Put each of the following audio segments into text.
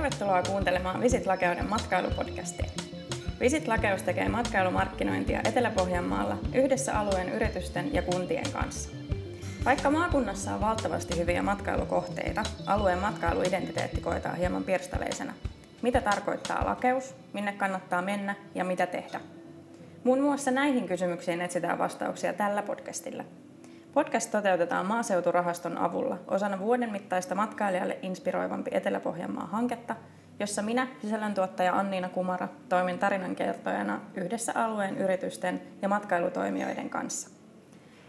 Tervetuloa kuuntelemaan Visit Lakeuden matkailupodcastia. Visit Lakeus tekee matkailumarkkinointia Etelä-Pohjanmaalla yhdessä alueen yritysten ja kuntien kanssa. Vaikka maakunnassa on valtavasti hyviä matkailukohteita, alueen matkailuidentiteetti koetaan hieman pirstaleisena. Mitä tarkoittaa lakeus, minne kannattaa mennä ja mitä tehdä? Muun muassa näihin kysymyksiin etsitään vastauksia tällä podcastilla – Podcast toteutetaan maaseuturahaston avulla osana vuoden mittaista matkailijalle inspiroivampi Etelä-Pohjanmaa hanketta, jossa minä, sisällöntuottaja Anniina Kumara, toimin tarinankertojana yhdessä alueen yritysten ja matkailutoimijoiden kanssa.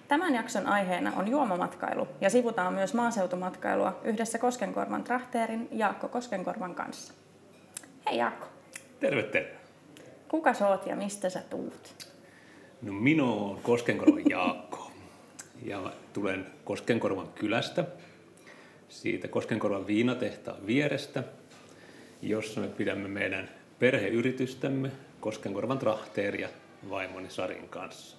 Tämän jakson aiheena on juomamatkailu ja sivutaan myös maaseutumatkailua yhdessä Koskenkorvan trahteerin Jaakko Koskenkorvan kanssa. Hei Jaakko. Terve, terve. Kuka sä oot ja mistä sä tuut? No minä oon Koskenkorvan Jaakko ja tulen Koskenkorvan kylästä, siitä Koskenkorvan viinatehtaan vierestä, jossa me pidämme meidän perheyritystämme Koskenkorvan trahteeria vaimoni Sarin kanssa.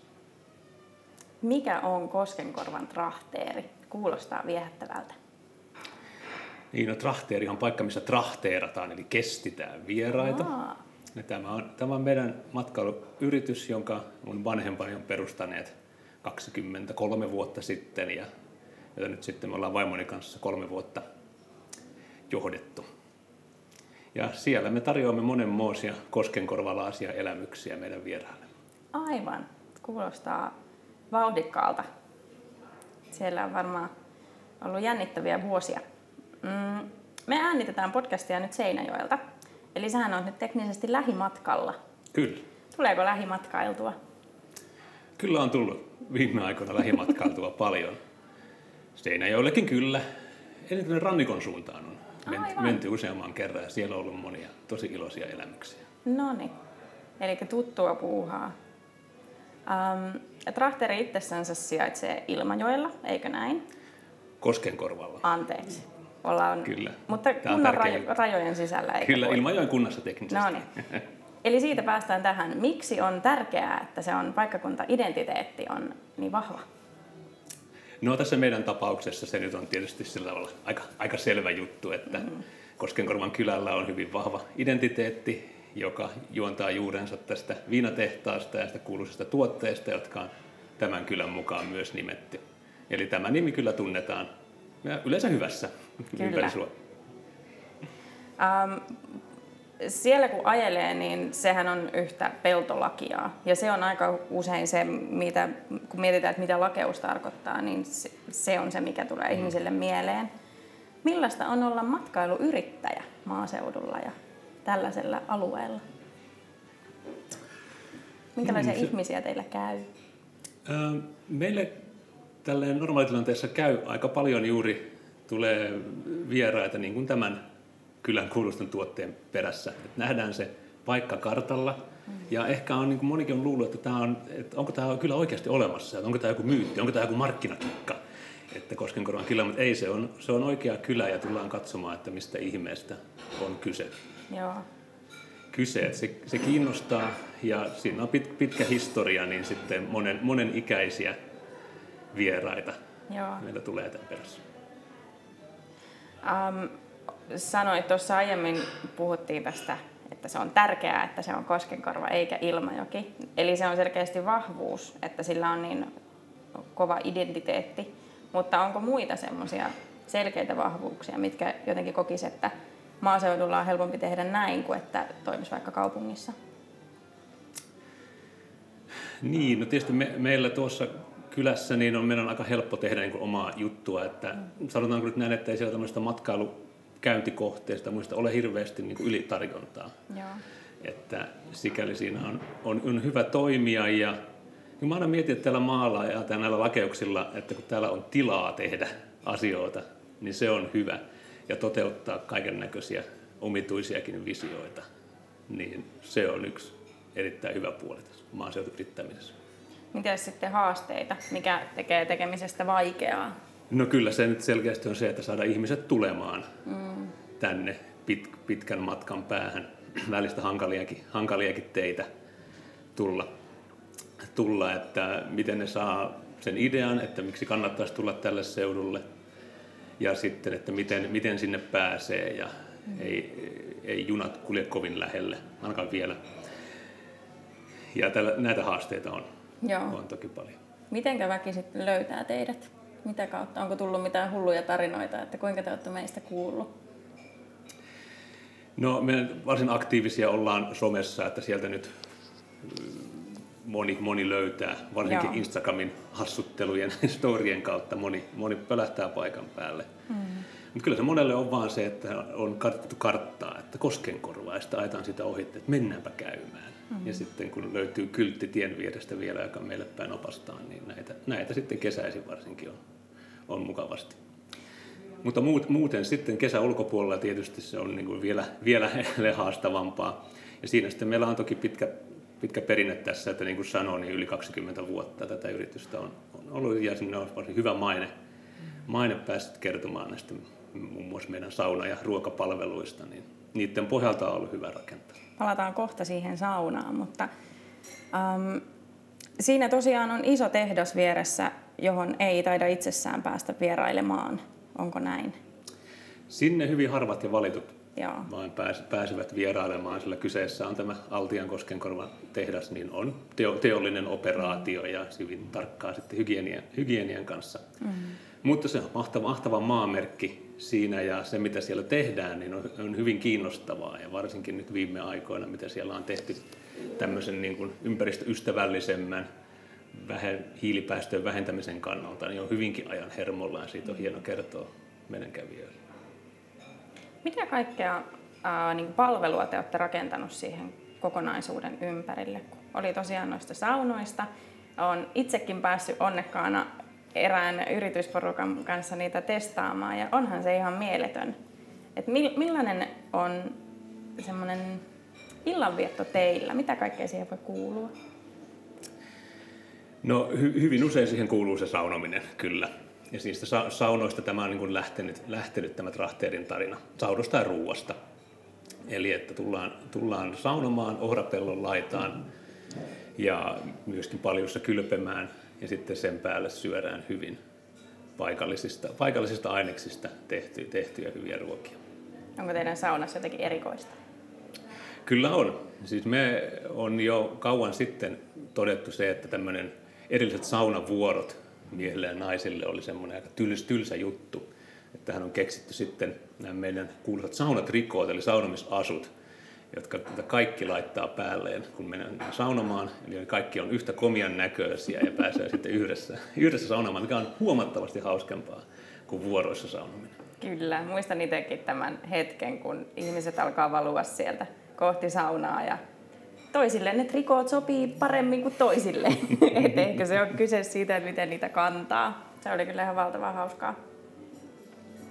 Mikä on Koskenkorvan trahteeri? Kuulostaa viehättävältä. Niin, no trahteeri on paikka, missä trahteerataan, eli kestitään vieraita. Ja tämä, on, tämä on meidän matkailuyritys, jonka mun vanhempani on perustaneet 23 vuotta sitten ja jota nyt sitten me ollaan vaimoni kanssa kolme vuotta johdettu. Ja siellä me tarjoamme monenmoisia koskenkorvalaasia elämyksiä meidän vieraille. Aivan. Kuulostaa vauhdikkaalta. Siellä on varmaan ollut jännittäviä vuosia. Mm, me äänitetään podcastia nyt Seinäjoelta. Eli sehän on nyt teknisesti lähimatkalla. Kyllä. Tuleeko lähimatkailtua? Kyllä on tullut viime aikoina lähimatkailtua paljon. Seinäjoellekin kyllä. Eniten rannikon suuntaan on menty, menty useamman kerran ja siellä on ollut monia tosi iloisia elämyksiä. No niin, eli tuttua puuhaa. Um, Trahteri itsessänsä sijaitsee Ilmajoella, eikö näin? Koskenkorvalla. Anteeksi. Ollaan, Kyllä. Mutta kunnan rajo- rajojen sisällä. Kyllä, Ilmajoen kunnassa teknisesti. No niin. Eli siitä päästään tähän. Miksi on tärkeää, että se on paikkakunta-identiteetti on niin vahva? No tässä meidän tapauksessa se nyt on tietysti sillä tavalla aika, aika selvä juttu, että mm. Koskenkorvan kylällä on hyvin vahva identiteetti, joka juontaa juurensa tästä viinatehtaasta ja sitä kuuluisesta tuotteesta, jotka on tämän kylän mukaan myös nimetty. Eli tämä nimi kyllä tunnetaan ja yleensä hyvässä kyllä. ympäri Suomea. Um, siellä kun ajelee, niin sehän on yhtä peltolakia. Ja se on aika usein se, mitä, kun mietitään, että mitä lakeus tarkoittaa, niin se on se, mikä tulee mm. ihmisille mieleen. Millaista on olla matkailuyrittäjä maaseudulla ja tällaisella alueella? Minkälaisia mm, se, ihmisiä teillä käy? Meille tälleen normaalitilanteessa käy aika paljon juuri tulee vieraita, niin kuin tämän kylän kuulusten tuotteen perässä. Et nähdään se paikka kartalla. Ja ehkä on, niin kuin monikin on luullut, että, tämä on, että onko tämä kyllä oikeasti olemassa, että onko tämä joku myytti, onko tämä joku markkinakikka, että Koskenkorvan kylä, mutta ei, se on, se on oikea kylä ja tullaan katsomaan, että mistä ihmeestä on kyse. Joo. Kyse, että se, se kiinnostaa ja siinä on pit, pitkä historia, niin sitten monen, monen ikäisiä vieraita Joo. meillä tulee tämän perässä. Um, sanoit tuossa aiemmin, puhuttiin tästä, että se on tärkeää, että se on Koskenkorva eikä Ilmajoki. Eli se on selkeästi vahvuus, että sillä on niin kova identiteetti. Mutta onko muita semmoisia selkeitä vahvuuksia, mitkä jotenkin kokisi, että maaseudulla on helpompi tehdä näin kuin että toimisi vaikka kaupungissa? Niin, no tietysti me, meillä tuossa kylässä niin on meidän aika helppo tehdä niin kuin omaa juttua. Että. Sanotaanko nyt näin, että ei siellä tämmöistä matkailu käyntikohteista muista ole hirveästi niin kuin ylitarjontaa. Joo. Että sikäli siinä on, on, on hyvä toimia ja niin mä aina mietin, että täällä maalla ja näillä lakeuksilla, että kun täällä on tilaa tehdä asioita, niin se on hyvä ja toteuttaa kaiken näköisiä omituisiakin visioita, niin se on yksi erittäin hyvä puoli tässä maaseutuyrittämisessä. Mitä sitten haasteita, mikä tekee tekemisestä vaikeaa? No kyllä se nyt selkeästi on se, että saada ihmiset tulemaan mm. tänne pit, pitkän matkan päähän. Välistä hankaliakin, hankaliakin teitä tulla, tulla, että miten ne saa sen idean, että miksi kannattaisi tulla tälle seudulle ja sitten, että miten, miten sinne pääsee ja, Mm. Ei, ei junat kulje kovin lähelle, ainakaan vielä. Ja tällä, näitä haasteita on, Joo. on toki paljon. Mitenkä väki sitten löytää teidät? Mitä kautta? Onko tullut mitään hulluja tarinoita, että kuinka te olette meistä kuullut? No me varsin aktiivisia ollaan somessa, että sieltä nyt moni, moni löytää, varsinkin Joo. Instagramin hassuttelujen storien kautta moni, moni pölähtää paikan päälle. Mm. Mutta kyllä se monelle on vaan se, että on karttu karttaa, että koskenkorvaa ja sitten ajetaan sitä ohi, että mennäänpä käymään. Mm. Ja sitten kun löytyy kyltti tien vierestä vielä, joka meille päin opastaa, niin näitä, näitä sitten kesäisin varsinkin on, on mukavasti. Mutta muuten sitten kesä ulkopuolella tietysti se on niin kuin vielä, vielä haastavampaa. Ja siinä sitten meillä on toki pitkä, pitkä perinne tässä, että niin kuin sanoin, niin yli 20 vuotta tätä yritystä on, on ollut ja sinne on varsin hyvä maine, maine päässyt kertomaan näistä muun muassa meidän sauna- ja ruokapalveluista, niin niiden pohjalta on ollut hyvä rakentaa. Palataan kohta siihen saunaan, mutta um, siinä tosiaan on iso tehdas vieressä, johon ei taida itsessään päästä vierailemaan. Onko näin? Sinne hyvin harvat ja valitut Joo. vain pääs, pääsevät vierailemaan, sillä kyseessä on tämä Altian Koskenkorvan tehdas, niin on teo, teollinen operaatio ja hyvin tarkkaa sitten hygienian, hygienian kanssa. Mm. Mutta se on mahtava, mahtava maamerkki siinä ja se mitä siellä tehdään niin on, on hyvin kiinnostavaa ja varsinkin nyt viime aikoina mitä siellä on tehty tämmöisen niin kuin ympäristöystävällisemmän vähen, hiilipäästöjen vähentämisen kannalta, niin on hyvinkin ajan hermolla ja siitä on hieno kertoa meidän kävijöille. Mitä kaikkea ää, niin palvelua te olette rakentanut siihen kokonaisuuden ympärille? Oli tosiaan noista saunoista. Olen itsekin päässyt onnekkaana erään yritysporukan kanssa niitä testaamaan ja onhan se ihan mieletön. Et millainen on semmoinen illanvietto teillä? Mitä kaikkea siihen voi kuulua? No hy- hyvin usein siihen kuuluu se saunominen, kyllä. Ja sa- saunoista tämä on niin kuin lähtenyt, lähtenyt tämä Trahteerin tarina, saunosta ja ruuasta. Eli että tullaan, tullaan saunomaan ohrapellon laitaan ja myöskin paljussa kylpemään ja sitten sen päälle syödään hyvin paikallisista, paikallisista aineksista tehty, tehtyjä hyviä ruokia. Onko teidän saunassa jotenkin erikoista? Kyllä on. Siis me on jo kauan sitten todettu se, että tämmöinen erilliset saunavuorot miehille ja naisille oli semmoinen aika tyls, tylsä juttu. Että tähän on keksitty sitten nämä meidän kuuluisat saunatrikoot, eli saunomisasut, jotka kaikki laittaa päälleen, kun mennään saunomaan. Eli kaikki on yhtä komian näköisiä ja pääsee sitten yhdessä, yhdessä saunomaan, mikä on huomattavasti hauskempaa kuin vuoroissa saunominen. Kyllä, muistan itsekin tämän hetken, kun ihmiset alkaa valua sieltä kohti saunaa ja toisille ne trikoot sopii paremmin kuin toisille. Et ehkä se on kyse siitä, että miten niitä kantaa. Se oli kyllä ihan valtavan hauskaa.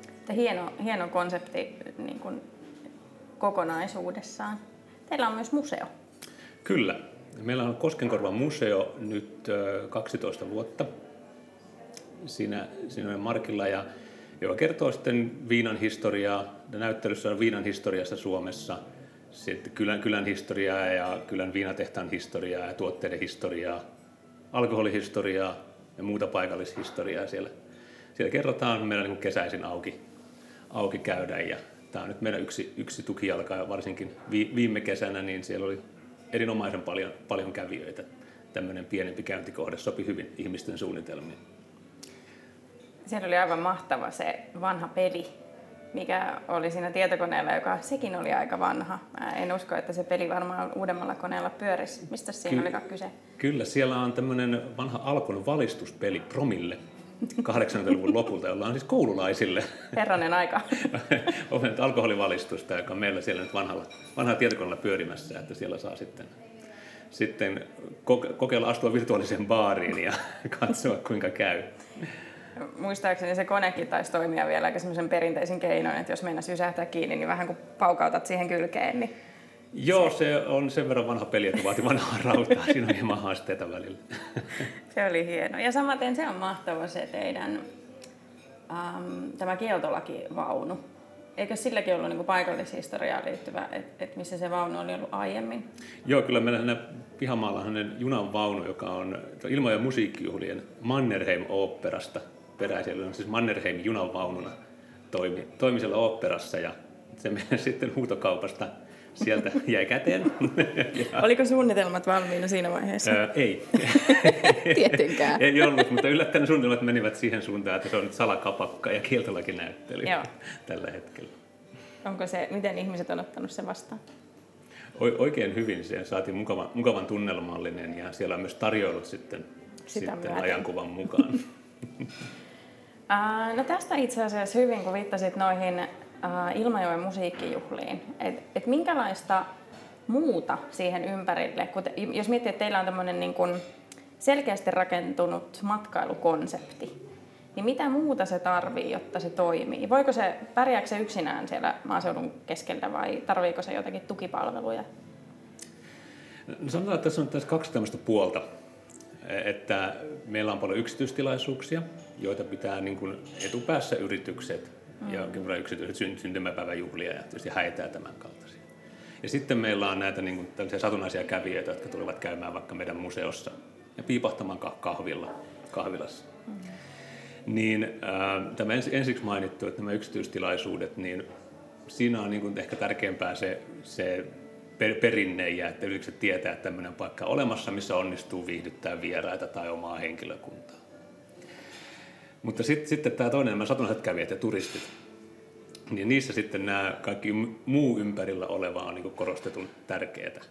Että hieno, hieno konsepti niin kuin kokonaisuudessaan. Teillä on myös museo. Kyllä. Meillä on Koskenkorvan museo nyt 12 vuotta siinä, siinä Markilla, ja, joka kertoo sitten viinan historiaa. Näyttelyssä on viinan historiassa Suomessa – sitten kylän, kylän historiaa ja kylän viinatehtaan historiaa ja tuotteiden historiaa, alkoholihistoriaa ja muuta paikallishistoriaa siellä. Siellä kerrotaan, meillä niin kesäisin auki, auki käydään ja tämä on nyt meidän yksi, yksi tukijalka ja varsinkin viime kesänä niin siellä oli erinomaisen paljon, paljon kävijöitä. Tämmöinen pienempi käyntikohde sopi hyvin ihmisten suunnitelmiin. Siellä oli aivan mahtava se vanha peli, mikä oli siinä tietokoneella, joka sekin oli aika vanha. Mä en usko, että se peli varmaan uudemmalla koneella pyörisi. Mistä siinä Ky- oli kyse? Kyllä, siellä on tämmöinen vanha Alkon valistuspeli Promille 80-luvun lopulta, jolla on siis koululaisille. Herranen aika. on alkoholivalistusta, joka on meillä siellä nyt vanhalla, vanhalla tietokoneella pyörimässä, että siellä saa sitten, sitten kokeilla astua virtuaaliseen baariin ja katsoa kuinka käy muistaakseni se konekin taisi toimia vielä aika semmoisen perinteisin keinoin, että jos meinaa sysähtää kiinni, niin vähän kuin paukautat siihen kylkeen, niin Joo, se, se on sen verran vanha peli, että vaatii vanhaa rautaa. Siinä on hieman haasteita välillä. se oli hieno. Ja samaten se on mahtava se teidän ähm, tämä kieltolakivaunu. Eikö silläkin ollut niin paikallishistoriaan liittyvä, että et missä se vaunu oli ollut aiemmin? Joo, kyllä meillä on pihamaalla on junan vaunu, joka on ilma- ja musiikkijuhlien Mannerheim-oopperasta peräisin, siis Mannerheim junanvaununa toimi, toimi siellä oopperassa ja Se meni sitten huutokaupasta sieltä jäi käteen. ja... Oliko suunnitelmat valmiina siinä vaiheessa? Ää, ei. Tietenkään. ei ollut, mutta yllättäen suunnitelmat menivät siihen suuntaan, että se on nyt salakapakka ja kieltolaki näyttely Joo. tällä hetkellä. Onko se, miten ihmiset on ottanut sen vastaan? Oikein hyvin. Siihen saatiin mukavan, mukavan tunnelmallinen ja siellä on myös tarjoilut sitten, Sitä sitten myöten. ajankuvan mukaan. Uh, no tästä itse asiassa hyvin, kun viittasit noihin uh, Ilmajoen musiikkijuhliin, että et minkälaista muuta siihen ympärille, kun te, jos miettii, että teillä on tämmöinen niin kun selkeästi rakentunut matkailukonsepti, niin mitä muuta se tarvii, jotta se toimii? Voiko se, pärjääkö se yksinään siellä maaseudun keskellä vai tarviiko se jotakin tukipalveluja? No sanotaan, että tässä on tässä kaksi tämmöistä puolta. Että meillä on paljon yksityistilaisuuksia, joita pitää niin kuin etupäässä yritykset mm. ja yksityiset syntymäpäiväjuhlia ja tietysti häitä ja tämän kaltaisia. Ja sitten meillä on näitä niin kuin, tällaisia satunnaisia kävijöitä, jotka tulevat käymään vaikka meidän museossa ja piipahtamaan kahvilla, kahvilassa. Mm. Niin äh, tämä ens, ensiksi mainittu, että nämä yksityistilaisuudet, niin siinä on niin kuin ehkä tärkeämpää se, se per, perinne ja että yritykset tietää, että tämmöinen paikka on olemassa, missä onnistuu viihdyttää vieraita tai omaa henkilökuntaa. Mutta sitten, sitten tämä toinen, nämä satunnaiset kävijät ja turistit, niin niissä sitten nämä kaikki muu ympärillä oleva on niin korostetun tärkeää.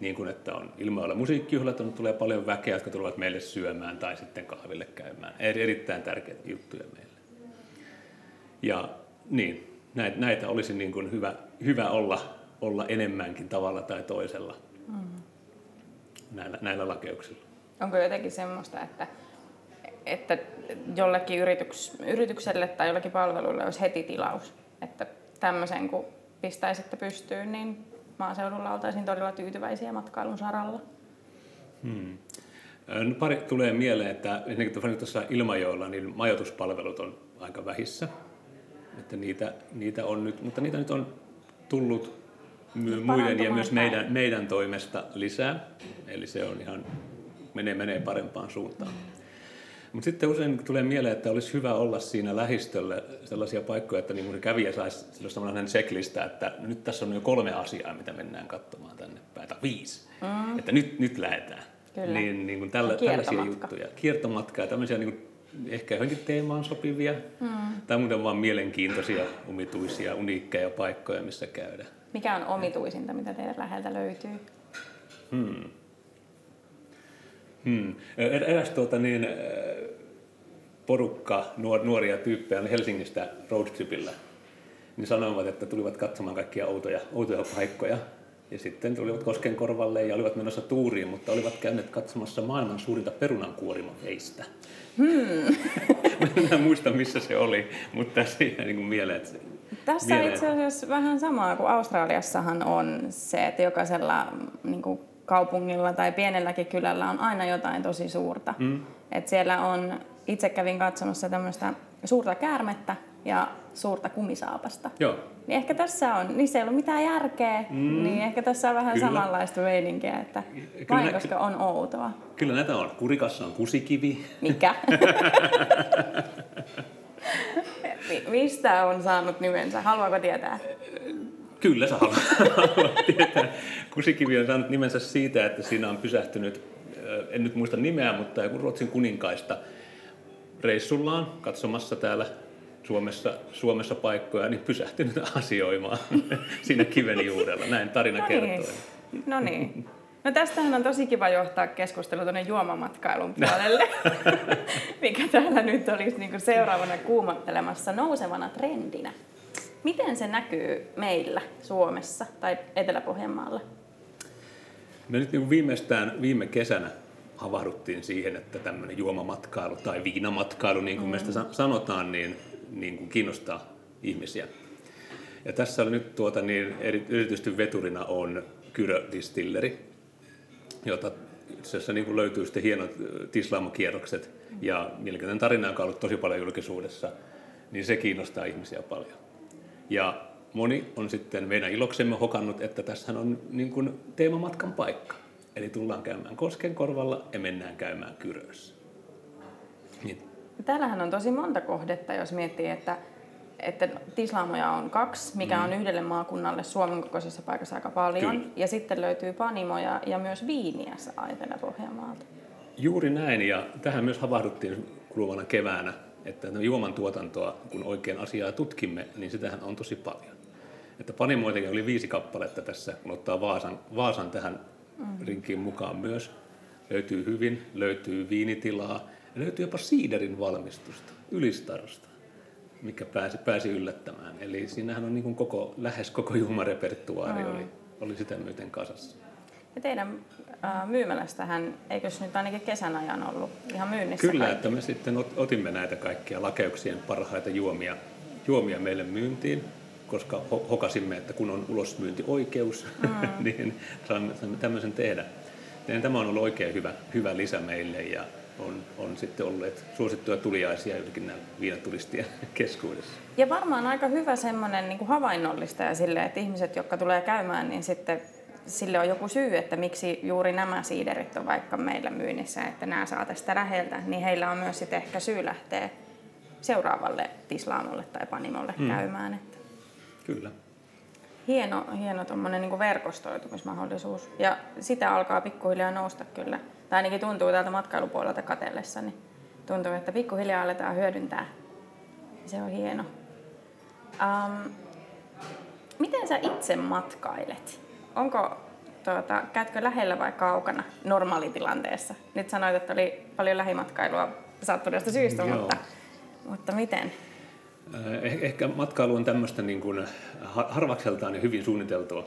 Niin kuin, että on ilmoilla musiikkijuhlat, on, tulee paljon väkeä, jotka tulevat meille syömään tai sitten kahville käymään. Erittäin tärkeitä juttuja meille. Ja niin, näitä, näitä olisi niin kuin hyvä, hyvä olla, olla enemmänkin tavalla tai toisella mm. näillä, näillä lakeuksilla. Onko jotenkin semmoista, että, että jollekin yrityks, yritykselle tai jollekin palvelulle olisi heti tilaus, että tämmöisen kun pistäisitte pystyyn, niin maaseudulla oltaisiin todella tyytyväisiä matkailun saralla? Hmm. No pari tulee mieleen, että esimerkiksi tuossa Ilmajoella niin majoituspalvelut on aika vähissä. Että niitä, niitä on nyt, mutta niitä nyt on tullut muiden ja myös meidän, meidän toimesta lisää. Eli se on ihan, menee, menee parempaan suuntaan. Mm. Mutta sitten usein tulee mieleen, että olisi hyvä olla siinä lähistöllä sellaisia paikkoja, että niin kävijä saisi sellainen checklista, että nyt tässä on jo kolme asiaa, mitä mennään katsomaan tänne päin, tai viisi, mm. että nyt, nyt lähdetään. Kyllä. Niin, niin kuin tällä, tällaisia juttuja. Kiertomatkaa, tämmöisiä niin kuin ehkä johonkin teemaan sopivia, mm. tai muuten vaan mielenkiintoisia, omituisia, uniikkeja paikkoja, missä käydä. Mikä on omituisinta, mitä teidän läheltä löytyy? Hmm. Hmm. Eräs tuota, niin, porukka nuor, nuoria tyyppejä oli Helsingistä roadtripillä, niin sanoivat, että tulivat katsomaan kaikkia outoja, outoja paikkoja. Ja sitten tulivat Koskenkorvalle ja olivat menossa tuuriin, mutta olivat käyneet katsomassa maailman suurinta perunankuorimaveistä. Hmm. en muista, missä se oli, mutta siinä niin kuin mieleen, että tässä on itse asiassa vähän samaa kuin Australiassahan on se, että jokaisella niin kuin kaupungilla tai pienelläkin kylällä on aina jotain tosi suurta. Mm. Et siellä on, itse kävin katsomassa tämmöistä suurta käärmettä ja suurta kumisaapasta. Joo. Niin ehkä tässä on, niissä ei ollut mitään järkeä, mm. niin ehkä tässä on vähän kyllä. samanlaista meininkiä, että kyllä vain nä- koska on outoa. Kyllä näitä on. Kurikassa on kusikivi. Mikä? Mistä on saanut nimensä? Haluaako tietää? Kyllä sä haluat tietää. Kusikivi on saanut nimensä siitä, että siinä on pysähtynyt, en nyt muista nimeä, mutta joku Ruotsin kuninkaista reissullaan katsomassa täällä Suomessa, Suomessa paikkoja, niin pysähtynyt asioimaan siinä kiven juurella. Näin tarina no niin. kertoo. No niin. No tästähän on tosi kiva johtaa keskustelu tuonne juomamatkailun puolelle, mikä täällä nyt olisi niin seuraavana kuumattelemassa nousevana trendinä. Miten se näkyy meillä Suomessa tai Etelä-Pohjanmaalla? Me nyt niin viimeistään viime kesänä havahduttiin siihen, että tämmöinen juomamatkailu tai viinamatkailu, niin kuin mm. meistä sanotaan, niin, niin kuin kiinnostaa ihmisiä. Ja tässä oli nyt tuota, niin erityisesti veturina on Kyrö Distilleri, jota itse asiassa niin kuin löytyy sitten hienot tislaamakierrokset ja mielenkiintoinen tarina, joka on ollut tosi paljon julkisuudessa, niin se kiinnostaa ihmisiä paljon. Ja moni on sitten meidän iloksemme hokannut, että tässä on niin kuin teemamatkan paikka. Eli tullaan käymään Koskenkorvalla ja mennään käymään Kyrössä. Niin. Täällähän on tosi monta kohdetta, jos miettii, että että tislaamoja on kaksi, mikä mm. on yhdelle maakunnalle Suomen kokoisessa paikassa aika paljon. Kyllä. Ja sitten löytyy panimoja ja myös viiniä saa Etelä-Pohjanmaalta. Juuri näin, ja tähän myös havahduttiin kuluvana keväänä, että no juoman tuotantoa, kun oikein asiaa tutkimme, niin sitähän on tosi paljon. Että panimoitakin oli viisi kappaletta tässä, kun ottaa Vaasan, Vaasan tähän mm. rinkiin mukaan myös. Löytyy hyvin, löytyy viinitilaa, ja löytyy jopa siiderin valmistusta Ylistarosta mikä pääsi, pääsi yllättämään. Eli siinähän on niin kuin koko, lähes koko juomarepertuaari mm. oli, oli sitä myöten kasassa. Ja teidän äh, myymälästähän, eikö se nyt ainakin kesän ajan ollut ihan myynnissä Kyllä, kaikki? että me sitten otimme näitä kaikkia lakeuksien parhaita juomia, juomia meille myyntiin, koska hokasimme, että kun on ulosmyyntioikeus, mm. niin saamme, tämmöisen tehdä. Ja tämä on ollut oikein hyvä, hyvä lisä meille ja on, on sitten olleet suosittuja tuliaisia jotenkin näin viinaturistien keskuudessa. Ja varmaan aika hyvä semmoinen niin havainnollistaja sille, että ihmiset, jotka tulee käymään, niin sitten sille on joku syy, että miksi juuri nämä siiderit on vaikka meillä myynnissä, että nämä saa tästä läheltä, niin heillä on myös sitten ehkä syy lähteä seuraavalle tislaamolle tai panimolle hmm. käymään. Että. Kyllä. Hieno, hieno niin verkostoitumismahdollisuus ja sitä alkaa pikkuhiljaa nousta kyllä tai ainakin tuntuu täältä matkailupuolelta katellessa, niin tuntuu, että pikkuhiljaa aletaan hyödyntää. Se on hieno. Um, miten sä itse matkailet? Onko, tuota, käytkö lähellä vai kaukana normaalitilanteessa? Nyt sanoit, että oli paljon lähimatkailua sattuneesta syystä, mutta, mutta miten? Eh, ehkä matkailu on tämmöistä niin kuin harvakseltaan ja hyvin suunniteltua.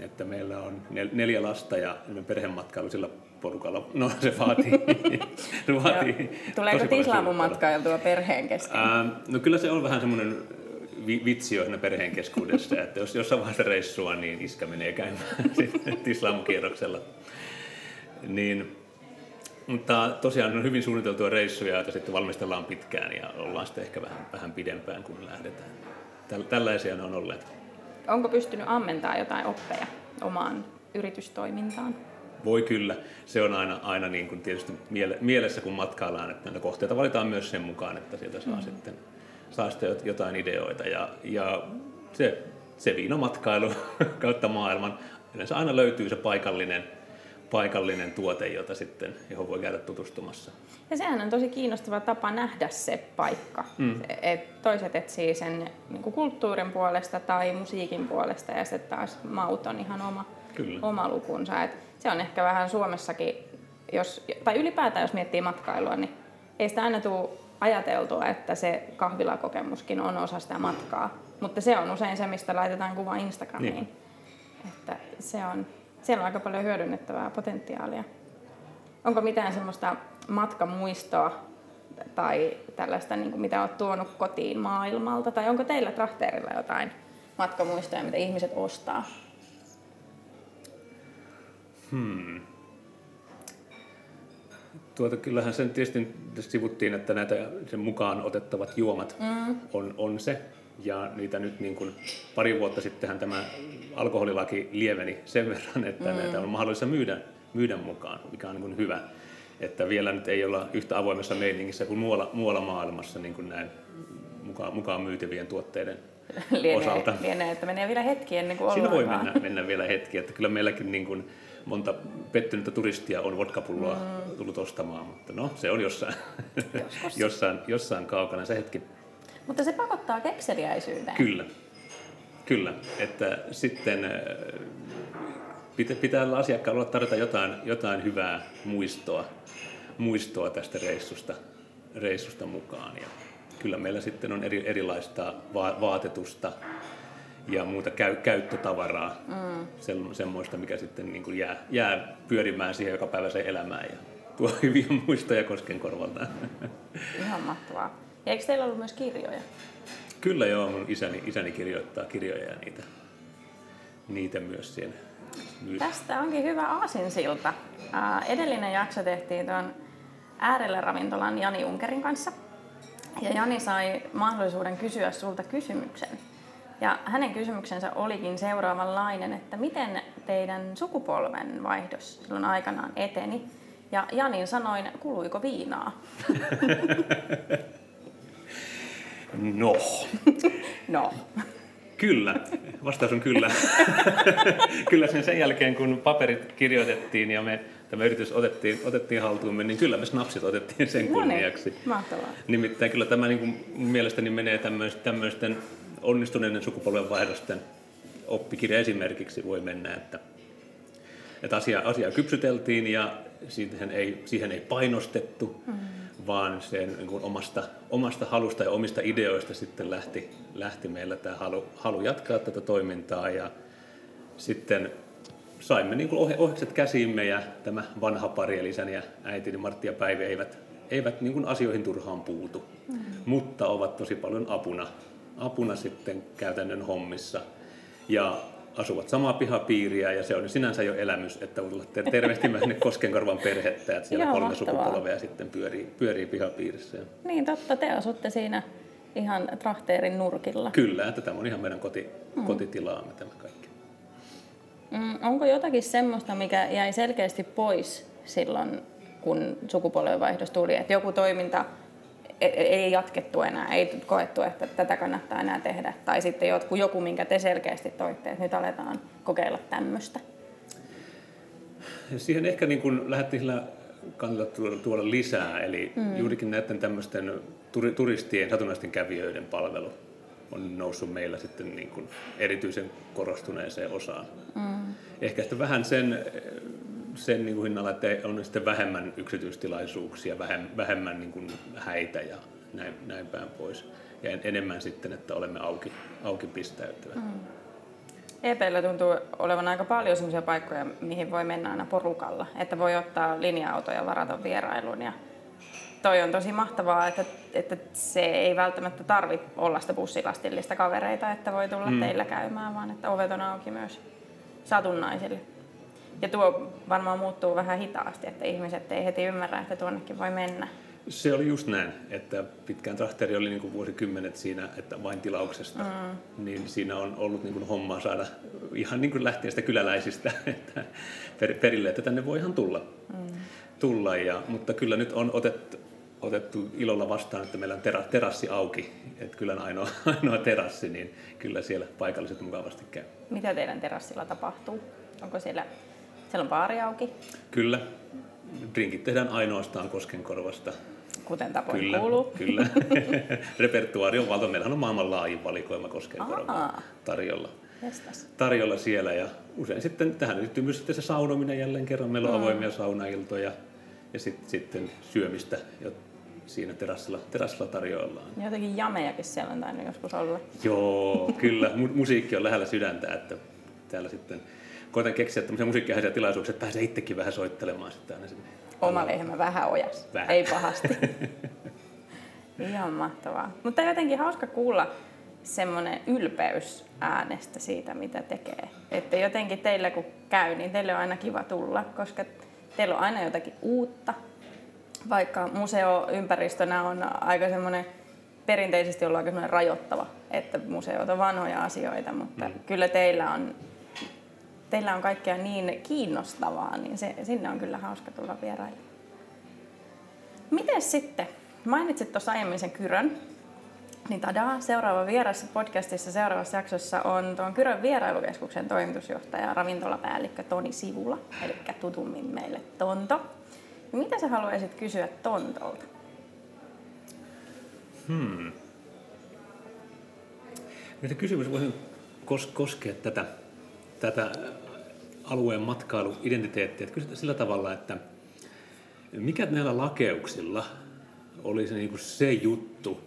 Että meillä on neljä lasta ja perhematkailu sillä porukalla. No se vaatii, se vaatii Tuleeko tislaamun matkailtua perheen kesken? Ää, no kyllä se on vähän semmoinen vitsi on perheen keskuudessa, että jos jossain vaiheessa reissua, niin iskä menee käymään tislaamukierroksella. Niin, mutta tosiaan on hyvin suunniteltua reissuja, joita sitten valmistellaan pitkään ja ollaan sitten ehkä vähän, vähän pidempään, kun lähdetään. Tällaisia ne on olleet. Onko pystynyt ammentamaan jotain oppeja omaan yritystoimintaan? Voi kyllä. Se on aina, aina niin kuin tietysti mielessä, kun matkaillaan, että näitä kohteita valitaan myös sen mukaan, että sieltä saa, mm. sitten, saa sitten jotain ideoita. Ja, ja se, se viinomatkailu kautta maailman, yleensä aina löytyy se paikallinen, paikallinen tuote, jota sitten, johon voi käydä tutustumassa. Ja sehän on tosi kiinnostava tapa nähdä se paikka. Mm. Et toiset etsii sen niin kulttuurin puolesta tai musiikin puolesta ja sitten taas maut on ihan oma, Kyllä. oma lukunsa. Et se on ehkä vähän Suomessakin, jos, tai ylipäätään jos miettii matkailua, niin ei sitä aina tule ajateltua, että se kahvilakokemuskin on osa sitä matkaa. Mutta se on usein se, mistä laitetaan kuva Instagramiin. Niin. Että se on, siellä on aika paljon hyödynnettävää potentiaalia. Onko mitään semmoista matkamuistoa tai tällaista, niin kuin mitä olet tuonut kotiin maailmalta? Tai onko teillä Trahteerilla jotain matkamuistoja, mitä ihmiset ostaa? Hmm. Tuota, kyllähän sen tietysti sivuttiin, että näitä sen mukaan otettavat juomat mm. on, on se. Ja niitä nyt niin kuin pari vuotta sittenhän tämä alkoholilaki lieveni sen verran, että mm. näitä on mahdollista myydä, myydä mukaan, mikä on niin kuin hyvä. Että vielä nyt ei olla yhtä avoimessa meiningissä kuin muualla, muualla maailmassa niin kuin näin mukaan, mukaan myytävien tuotteiden lienee, osalta. Lienee, että menee vielä hetki ennen kuin Siinä voi mennä, mennä vielä hetki, että kyllä meilläkin niin kuin monta pettynyttä turistia on vodkapulloa mm. tullut ostamaan, mutta no se on jossain, jossain, jossain kaukana se hetki. Mutta se pakottaa kekseliäisyyteen. Kyllä, kyllä. Että sitten äh, pitää, pitää asiakkaalla tarjota jotain, jotain hyvää muistoa, muistoa tästä reissusta, reissusta mukaan. Ja kyllä meillä sitten on eri, erilaista va- vaatetusta, ja muuta käy, käyttötavaraa, mm. Se, semmoista, mikä sitten niin kuin jää, jää pyörimään siihen joka päivä se elämään ja tuo hyviä muistoja Koskenkorvalta. Ihan mahtavaa. Ja eikö teillä ollut myös kirjoja? Kyllä joo, mun isäni, isäni kirjoittaa kirjoja ja niitä, niitä myös siellä. Tästä onkin hyvä aasinsilta. edellinen jakso tehtiin tuon äärellä ravintolan Jani Unkerin kanssa. Ja Jani sai mahdollisuuden kysyä sulta kysymyksen. Ja hänen kysymyksensä olikin seuraavanlainen, että miten teidän sukupolven vaihdos silloin aikanaan eteni? Ja Janin sanoin, kuluiko viinaa? No, No. Kyllä, vastaus on kyllä. kyllä sen sen jälkeen, kun paperit kirjoitettiin ja me tämä yritys otettiin, otettiin haltuumme, niin kyllä me snapsit otettiin sen No niin, kunniaksi. mahtavaa. Nimittäin kyllä tämä niin kuin mielestäni menee tämmöisten, tämmöisten onnistuneiden sukupolvenvaihdosten oppikirja esimerkiksi voi mennä, että, että asia, asiaa kypsyteltiin ja siihen ei, siihen ei painostettu, mm. vaan sen niin kuin omasta, omasta halusta ja omista ideoista sitten lähti, lähti meillä tämä halu, halu jatkaa tätä toimintaa ja sitten saimme niin kuin ohjekset käsiimme ja tämä vanha pari, eli isäni ja äitini Martti ja Päivi, eivät, eivät niin kuin asioihin turhaan puutu, mm. mutta ovat tosi paljon apuna, apuna sitten käytännön hommissa. Ja asuvat samaa pihapiiriä ja se on sinänsä jo elämys, että tulla tervehtimään sinne Koskenkorvan perhettä, että siellä Joo, kolme mahtavaa. sukupolvea sitten pyörii, pyörii pihapiirissä. Niin totta, te asutte siinä ihan trahteerin nurkilla. kyllä, että tämä on ihan meidän koti, mm. kotitilaamme tämä kaikki. Mm, onko jotakin semmoista, mikä jäi selkeästi pois silloin, kun sukupolvenvaihdos tuli, että joku toiminta ei jatkettu enää, ei koettu, että tätä kannattaa enää tehdä, tai sitten joku, joku minkä te selkeästi toitte, että nyt aletaan kokeilla tämmöistä. Siihen ehkä niin kuin lähdettiin sillä kannalta tuoda, lisää, eli mm. juurikin näiden tämmöisten turi, turistien, satunnaisten kävijöiden palvelu on noussut meillä sitten niin kuin erityisen korostuneeseen osaan. Mm. Ehkä sitten vähän sen, sen niin kuin hinnalla, että on sitten vähemmän yksityistilaisuuksia, vähemmän, vähemmän niin kuin häitä ja näin, näin päin pois. Ja en, enemmän sitten, että olemme auki, auki pistäytyvät. Mm. EPllä tuntuu olevan aika paljon sellaisia paikkoja, mihin voi mennä aina porukalla. Että voi ottaa linja-autoja ja varata vierailun. Ja toi on tosi mahtavaa, että, että se ei välttämättä tarvi olla sitä bussilastillista kavereita, että voi tulla mm. teillä käymään, vaan että ovet on auki myös satunnaisille. Ja tuo varmaan muuttuu vähän hitaasti, että ihmiset ei heti ymmärrä, että tuonnekin voi mennä. Se oli just näin, että pitkään trahteri oli niin kuin vuosikymmenet siinä, että vain tilauksesta, mm. niin siinä on ollut niin kuin hommaa saada ihan niin kuin lähtien sitä kyläläisistä että per, perille, että tänne voi ihan tulla. Mm. tulla ja, mutta kyllä nyt on otettu, otettu ilolla vastaan, että meillä on tera, terassi auki, että kyllä ainoa, ainoa terassi, niin kyllä siellä paikalliset mukavasti käy. Mitä teidän terassilla tapahtuu? Onko siellä, siellä on baari auki? Kyllä, drinkit tehdään ainoastaan Koskenkorvasta. Kuten tapoin kyllä, kuuluu. Kyllä. Repertuaari on valtava. Meillähän on maailman laajin valikoima Koskenkorvaa tarjolla. Jestas. tarjolla siellä ja usein sitten tähän liittyy myös sitten se saunominen jälleen kerran. Meillä on mm. avoimia saunailtoja ja sit, sitten syömistä jo siinä terassilla, terassilla tarjoillaan. Jotenkin jamejakin siellä on tainnut joskus olla. Joo, kyllä. Mu- musiikki on lähellä sydäntä, että täällä sitten koitan keksiä tämmöisiä musiikkiaisia tilaisuuksia, että pääsee itsekin vähän soittelemaan sitten aina sinne. Oma lehmä vähän ojas. Vähän. Ei pahasti. Ihan mahtavaa. Mutta jotenkin hauska kuulla semmoinen ylpeys äänestä siitä, mitä tekee. Että jotenkin teillä kun käy, niin teille on aina kiva tulla, koska teillä on aina jotakin uutta. Vaikka museoympäristönä on aika semmoinen, perinteisesti ollut aika semmoinen rajoittava, että museot on vanhoja asioita, mutta mm. kyllä teillä on, teillä on kaikkea niin kiinnostavaa, niin se, sinne on kyllä hauska tulla vieraille. Miten sitten? Mainitsit tuossa aiemmin sen Kyrön, niin tadaa, seuraava vieras podcastissa seuraavassa jaksossa on tuon Kyrön vierailukeskuksen toimitusjohtaja, ravintolapäällikkö Toni Sivula, eli tutummin meille Tonto. Mitä sä haluaisit kysyä Tontolta? Hmm. Mitä kysymys voisi kos- koskea tätä, tätä alueen matkailuidentiteettiä? Kysytään sillä tavalla, että mikä näillä lakeuksilla oli se, niin kuin se juttu,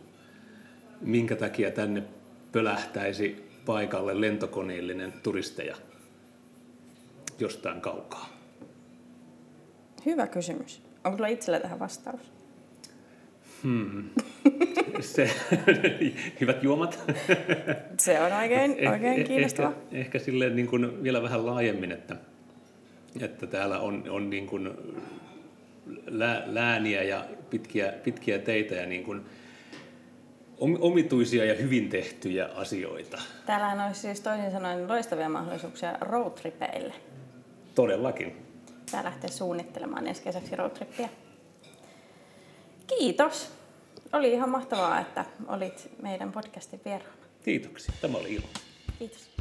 minkä takia tänne pölähtäisi paikalle lentokoneellinen turisteja jostain kaukaa? Hyvä kysymys. Onko sulla itsellä tähän vastaus? Hmm. Se, hyvät juomat. Se on oikein, oikein kiinnostava. Ehkä, ehkä silleen niin kuin vielä vähän laajemmin, että, että täällä on, on niin kuin lää, lääniä ja pitkiä, pitkiä teitä ja niin kuin omituisia ja hyvin tehtyjä asioita. Täällähän olisi siis toisin sanoen loistavia mahdollisuuksia roadtripeille. Todellakin. Tää lähtee suunnittelemaan ensi kesäksi roadtrippiä. Kiitos. Oli ihan mahtavaa, että olit meidän podcastin vieraana. Kiitoksia. Tämä oli ilo. Kiitos.